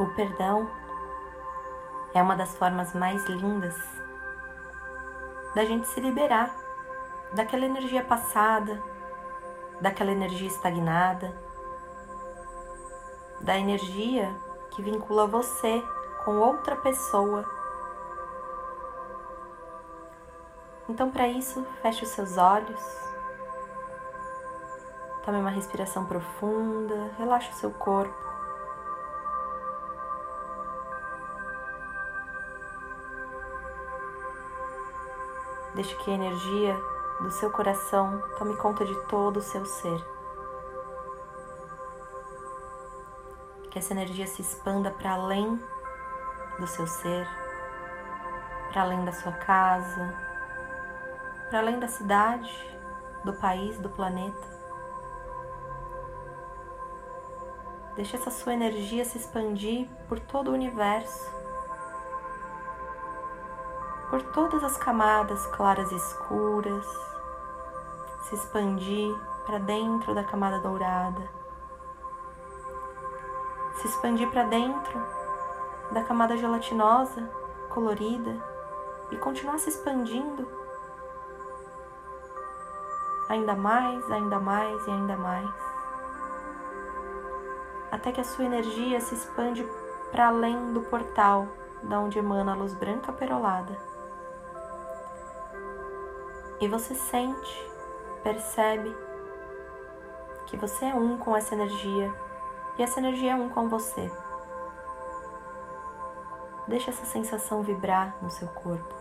O perdão é uma das formas mais lindas da gente se liberar daquela energia passada, daquela energia estagnada, da energia que vincula você com outra pessoa. Então, para isso, feche os seus olhos, tome uma respiração profunda, relaxe o seu corpo. Deixe que a energia do seu coração tome conta de todo o seu ser. Que essa energia se expanda para além do seu ser, para além da sua casa, para além da cidade, do país, do planeta. Deixe essa sua energia se expandir por todo o universo por todas as camadas claras e escuras, se expandir para dentro da camada dourada, se expandir para dentro da camada gelatinosa, colorida e continuar se expandindo ainda mais, ainda mais e ainda mais, até que a sua energia se expande para além do portal da onde emana a luz branca perolada. E você sente, percebe que você é um com essa energia e essa energia é um com você. Deixa essa sensação vibrar no seu corpo.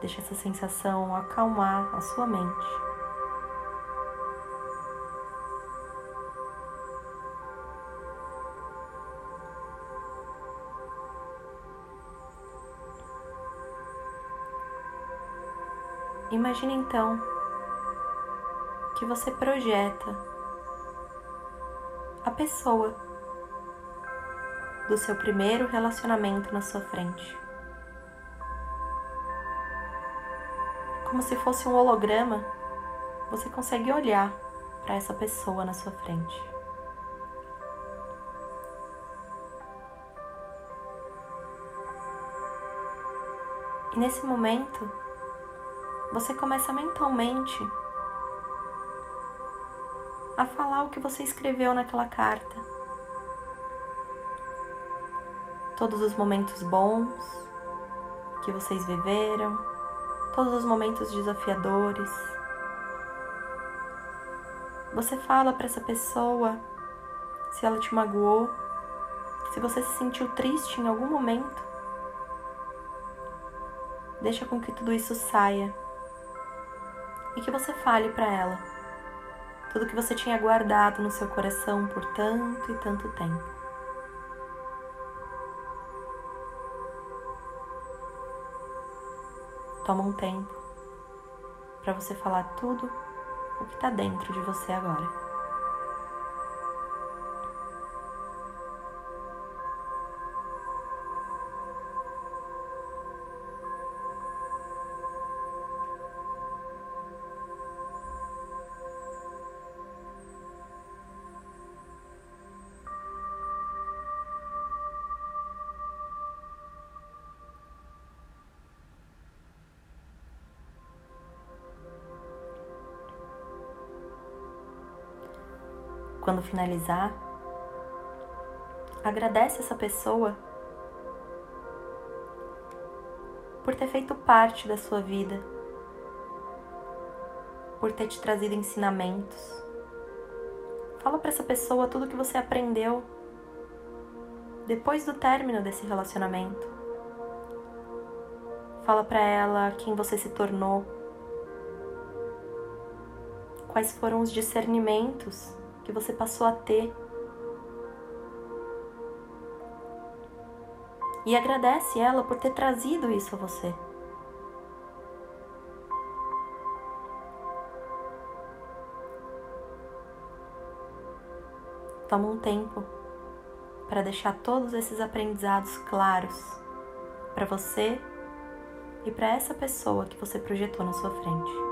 Deixa essa sensação acalmar a sua mente. Imagine então que você projeta a pessoa do seu primeiro relacionamento na sua frente. Como se fosse um holograma, você consegue olhar para essa pessoa na sua frente. E nesse momento, você começa mentalmente a falar o que você escreveu naquela carta. Todos os momentos bons que vocês viveram, todos os momentos desafiadores. Você fala para essa pessoa se ela te magoou, se você se sentiu triste em algum momento. Deixa com que tudo isso saia e que você fale para ela tudo que você tinha guardado no seu coração por tanto e tanto tempo. Toma um tempo para você falar tudo o que está dentro de você agora. Quando finalizar, agradece essa pessoa por ter feito parte da sua vida, por ter te trazido ensinamentos. Fala para essa pessoa tudo que você aprendeu depois do término desse relacionamento. Fala para ela quem você se tornou, quais foram os discernimentos que você passou a ter. E agradece ela por ter trazido isso a você. Toma um tempo para deixar todos esses aprendizados claros para você e para essa pessoa que você projetou na sua frente.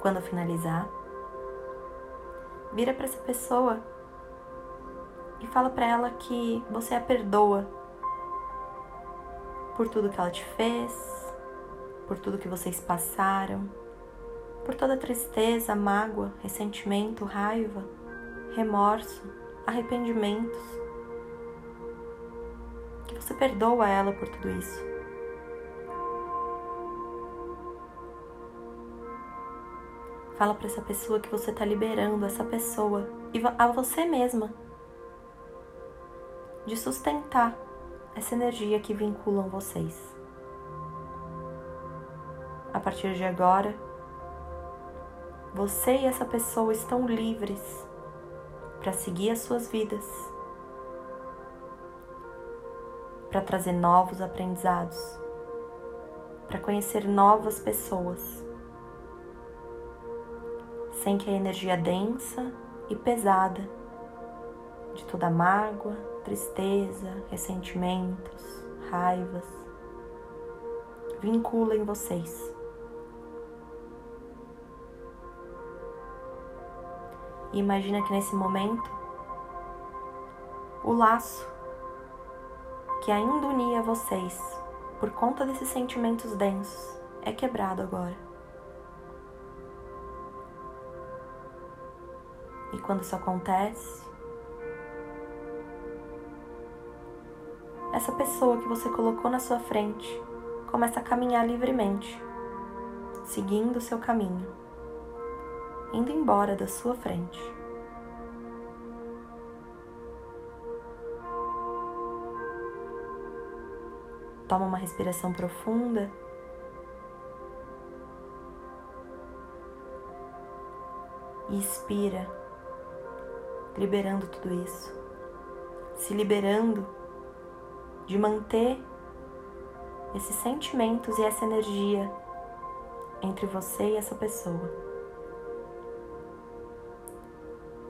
Quando finalizar, vira para essa pessoa e fala para ela que você a perdoa por tudo que ela te fez, por tudo que vocês passaram, por toda tristeza, mágoa, ressentimento, raiva, remorso, arrependimentos. Que você perdoa ela por tudo isso. Fala para essa pessoa que você está liberando essa pessoa e a você mesma de sustentar essa energia que vinculam vocês. A partir de agora, você e essa pessoa estão livres para seguir as suas vidas, para trazer novos aprendizados, para conhecer novas pessoas, sem que a energia densa e pesada de toda mágoa, tristeza, ressentimentos, raivas, vinculem vocês. E imagina que nesse momento o laço que ainda unia vocês por conta desses sentimentos densos é quebrado agora. E quando isso acontece, essa pessoa que você colocou na sua frente começa a caminhar livremente, seguindo o seu caminho, indo embora da sua frente. Toma uma respiração profunda. E expira, liberando tudo isso, se liberando de manter esses sentimentos e essa energia entre você e essa pessoa.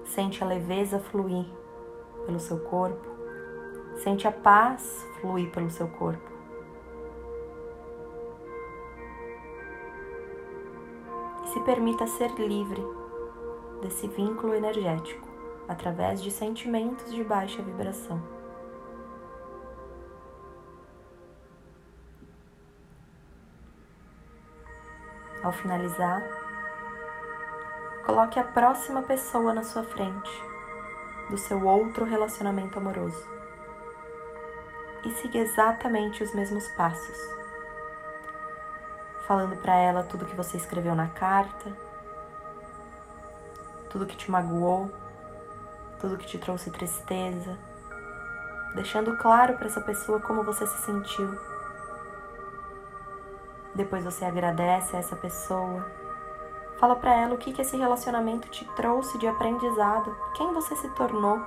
Sente a leveza fluir pelo seu corpo, sente a paz fluir pelo seu corpo. E se permita ser livre desse vínculo energético através de sentimentos de baixa vibração. Ao finalizar, coloque a próxima pessoa na sua frente do seu outro relacionamento amoroso e siga exatamente os mesmos passos, falando para ela tudo que você escreveu na carta, tudo que te magoou, tudo que te trouxe tristeza, deixando claro para essa pessoa como você se sentiu depois você agradece a essa pessoa. Fala para ela o que, que esse relacionamento te trouxe de aprendizado, quem você se tornou,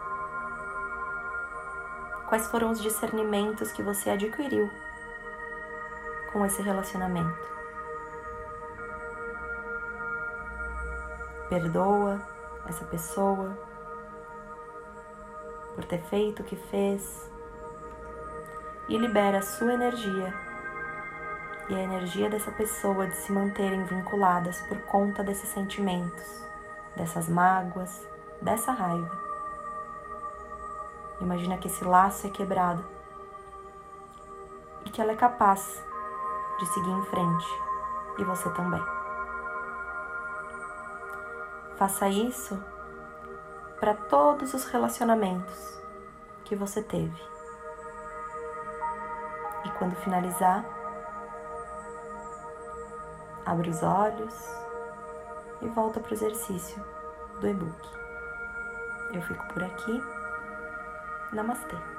quais foram os discernimentos que você adquiriu com esse relacionamento. Perdoa essa pessoa por ter feito o que fez e libera a sua energia e a energia dessa pessoa de se manterem vinculadas por conta desses sentimentos, dessas mágoas, dessa raiva. Imagina que esse laço é quebrado e que ela é capaz de seguir em frente e você também. Faça isso para todos os relacionamentos que você teve. E quando finalizar, Abre os olhos e volta para o exercício do e-book. Eu fico por aqui. Namastê.